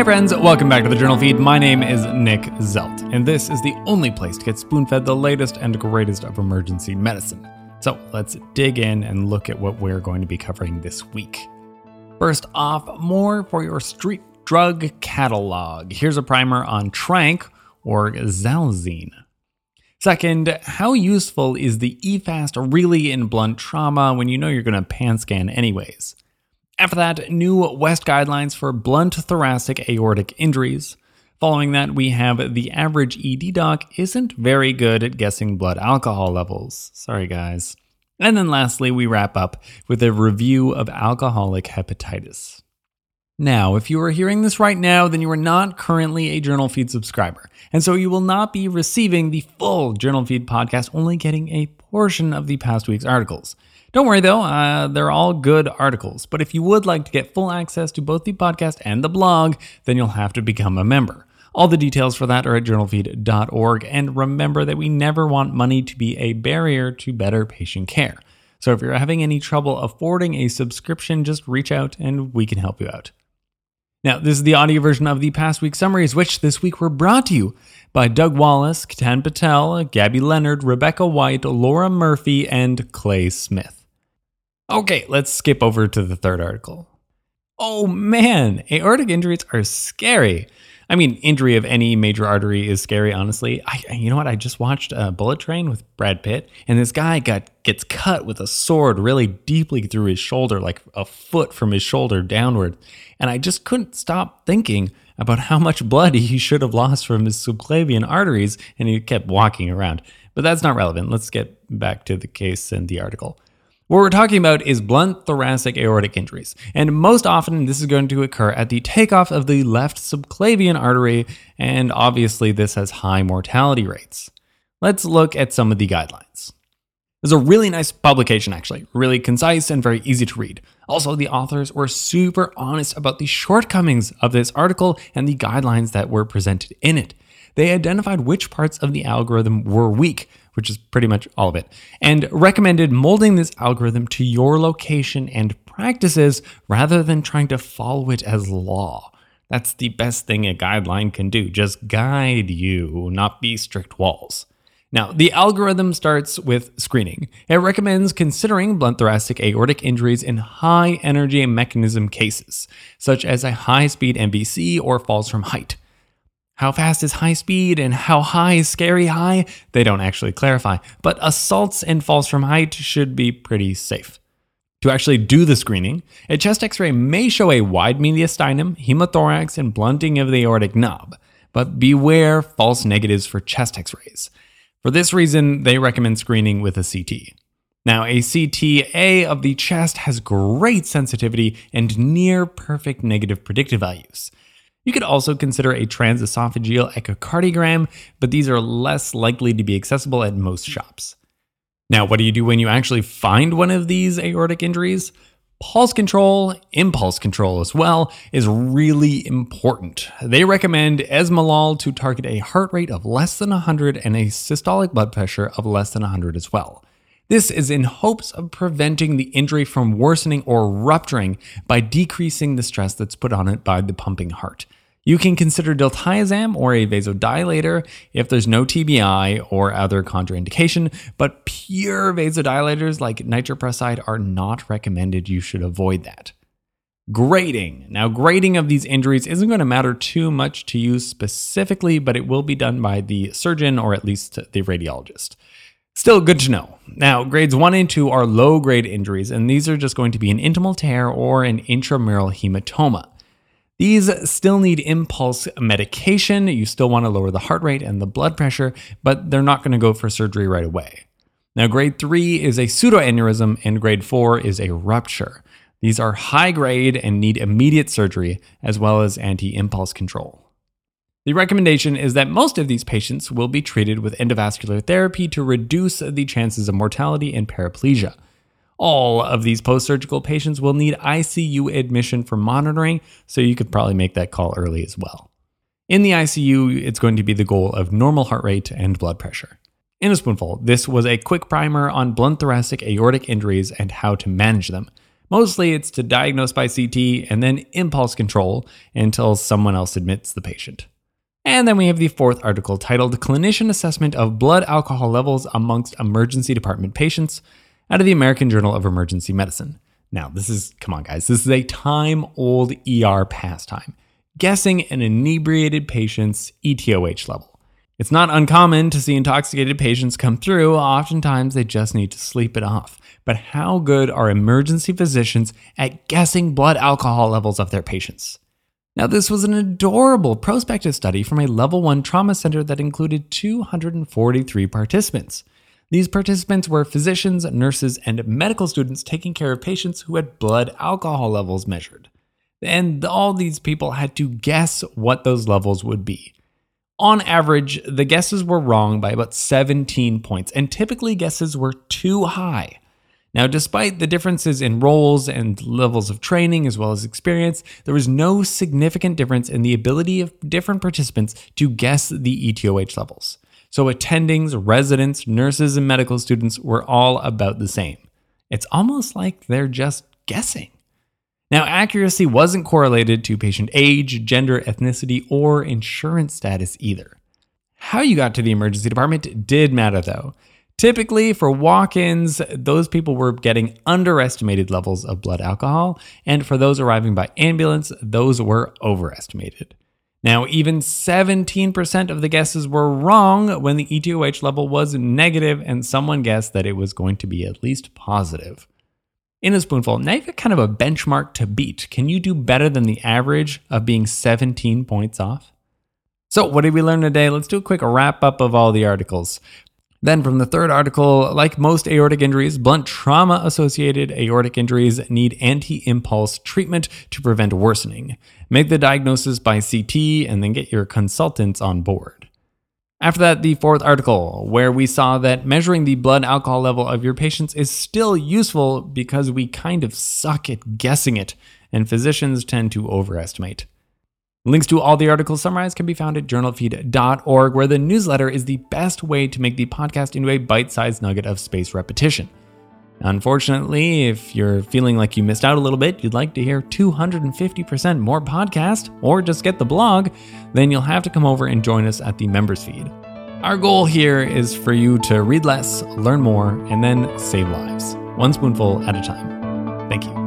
Hey friends, welcome back to the Journal Feed. My name is Nick Zelt, and this is the only place to get spoon fed the latest and greatest of emergency medicine. So let's dig in and look at what we're going to be covering this week. First off, more for your street drug catalog. Here's a primer on Tranq or Xylazine. Second, how useful is the EFAST really in blunt trauma when you know you're going to pan scan anyways? After that, new WEST guidelines for blunt thoracic aortic injuries. Following that, we have the average ED doc isn't very good at guessing blood alcohol levels. Sorry, guys. And then lastly, we wrap up with a review of alcoholic hepatitis. Now, if you are hearing this right now, then you are not currently a Journal Feed subscriber. And so you will not be receiving the full Journal Feed podcast, only getting a portion of the past week's articles. Don't worry though, uh, they're all good articles. But if you would like to get full access to both the podcast and the blog, then you'll have to become a member. All the details for that are at journalfeed.org. And remember that we never want money to be a barrier to better patient care. So if you're having any trouble affording a subscription, just reach out and we can help you out. Now, this is the audio version of the past week summaries, which this week were brought to you by Doug Wallace, Ketan Patel, Gabby Leonard, Rebecca White, Laura Murphy, and Clay Smith. Okay, let's skip over to the third article. Oh man, aortic injuries are scary. I mean, injury of any major artery is scary, honestly. I, you know what? I just watched a Bullet Train with Brad Pitt, and this guy got gets cut with a sword really deeply through his shoulder, like a foot from his shoulder downward. And I just couldn't stop thinking about how much blood he should have lost from his subclavian arteries, and he kept walking around. But that's not relevant. Let's get back to the case and the article. What we're talking about is blunt thoracic aortic injuries, and most often this is going to occur at the takeoff of the left subclavian artery, and obviously this has high mortality rates. Let's look at some of the guidelines. There's a really nice publication, actually, really concise and very easy to read. Also, the authors were super honest about the shortcomings of this article and the guidelines that were presented in it. They identified which parts of the algorithm were weak, which is pretty much all of it, and recommended molding this algorithm to your location and practices rather than trying to follow it as law. That's the best thing a guideline can do, just guide you, not be strict walls. Now, the algorithm starts with screening. It recommends considering blunt thoracic aortic injuries in high energy mechanism cases, such as a high speed MVC or falls from height. How fast is high speed and how high is scary high? They don't actually clarify, but assaults and falls from height should be pretty safe. To actually do the screening, a chest x ray may show a wide mediastinum, hemothorax, and blunting of the aortic knob, but beware false negatives for chest x rays. For this reason, they recommend screening with a CT. Now, a CTA of the chest has great sensitivity and near perfect negative predictive values. You could also consider a transesophageal echocardiogram, but these are less likely to be accessible at most shops. Now, what do you do when you actually find one of these aortic injuries? Pulse control, impulse control as well, is really important. They recommend esmolol to target a heart rate of less than 100 and a systolic blood pressure of less than 100 as well. This is in hopes of preventing the injury from worsening or rupturing by decreasing the stress that's put on it by the pumping heart. You can consider diltiazem or a vasodilator if there's no TBI or other contraindication, but pure vasodilators like nitroprusside are not recommended. You should avoid that. Grading. Now, grading of these injuries isn't going to matter too much to you specifically, but it will be done by the surgeon or at least the radiologist. Still good to know. Now, grades 1 and 2 are low grade injuries, and these are just going to be an intimal tear or an intramural hematoma. These still need impulse medication. You still want to lower the heart rate and the blood pressure, but they're not going to go for surgery right away. Now, grade 3 is a pseudoaneurysm, and grade 4 is a rupture. These are high grade and need immediate surgery, as well as anti impulse control. The recommendation is that most of these patients will be treated with endovascular therapy to reduce the chances of mortality and paraplegia. All of these post surgical patients will need ICU admission for monitoring, so you could probably make that call early as well. In the ICU, it's going to be the goal of normal heart rate and blood pressure. In a spoonful, this was a quick primer on blunt thoracic aortic injuries and how to manage them. Mostly it's to diagnose by CT and then impulse control until someone else admits the patient. And then we have the fourth article titled Clinician Assessment of Blood Alcohol Levels Amongst Emergency Department Patients out of the American Journal of Emergency Medicine. Now, this is, come on, guys, this is a time old ER pastime guessing an inebriated patient's ETOH level. It's not uncommon to see intoxicated patients come through, oftentimes they just need to sleep it off. But how good are emergency physicians at guessing blood alcohol levels of their patients? Now, this was an adorable prospective study from a level 1 trauma center that included 243 participants. These participants were physicians, nurses, and medical students taking care of patients who had blood alcohol levels measured. And all these people had to guess what those levels would be. On average, the guesses were wrong by about 17 points, and typically guesses were too high. Now, despite the differences in roles and levels of training as well as experience, there was no significant difference in the ability of different participants to guess the ETOH levels. So, attendings, residents, nurses, and medical students were all about the same. It's almost like they're just guessing. Now, accuracy wasn't correlated to patient age, gender, ethnicity, or insurance status either. How you got to the emergency department did matter though. Typically, for walk ins, those people were getting underestimated levels of blood alcohol, and for those arriving by ambulance, those were overestimated. Now, even 17% of the guesses were wrong when the ETOH level was negative, and someone guessed that it was going to be at least positive. In a spoonful, now you've got kind of a benchmark to beat. Can you do better than the average of being 17 points off? So, what did we learn today? Let's do a quick wrap up of all the articles. Then, from the third article, like most aortic injuries, blunt trauma associated aortic injuries need anti impulse treatment to prevent worsening. Make the diagnosis by CT and then get your consultants on board. After that, the fourth article, where we saw that measuring the blood alcohol level of your patients is still useful because we kind of suck at guessing it, and physicians tend to overestimate. Links to all the articles summarized can be found at journalfeed.org, where the newsletter is the best way to make the podcast into a bite sized nugget of space repetition. Unfortunately, if you're feeling like you missed out a little bit, you'd like to hear 250% more podcast, or just get the blog, then you'll have to come over and join us at the members feed. Our goal here is for you to read less, learn more, and then save lives, one spoonful at a time. Thank you.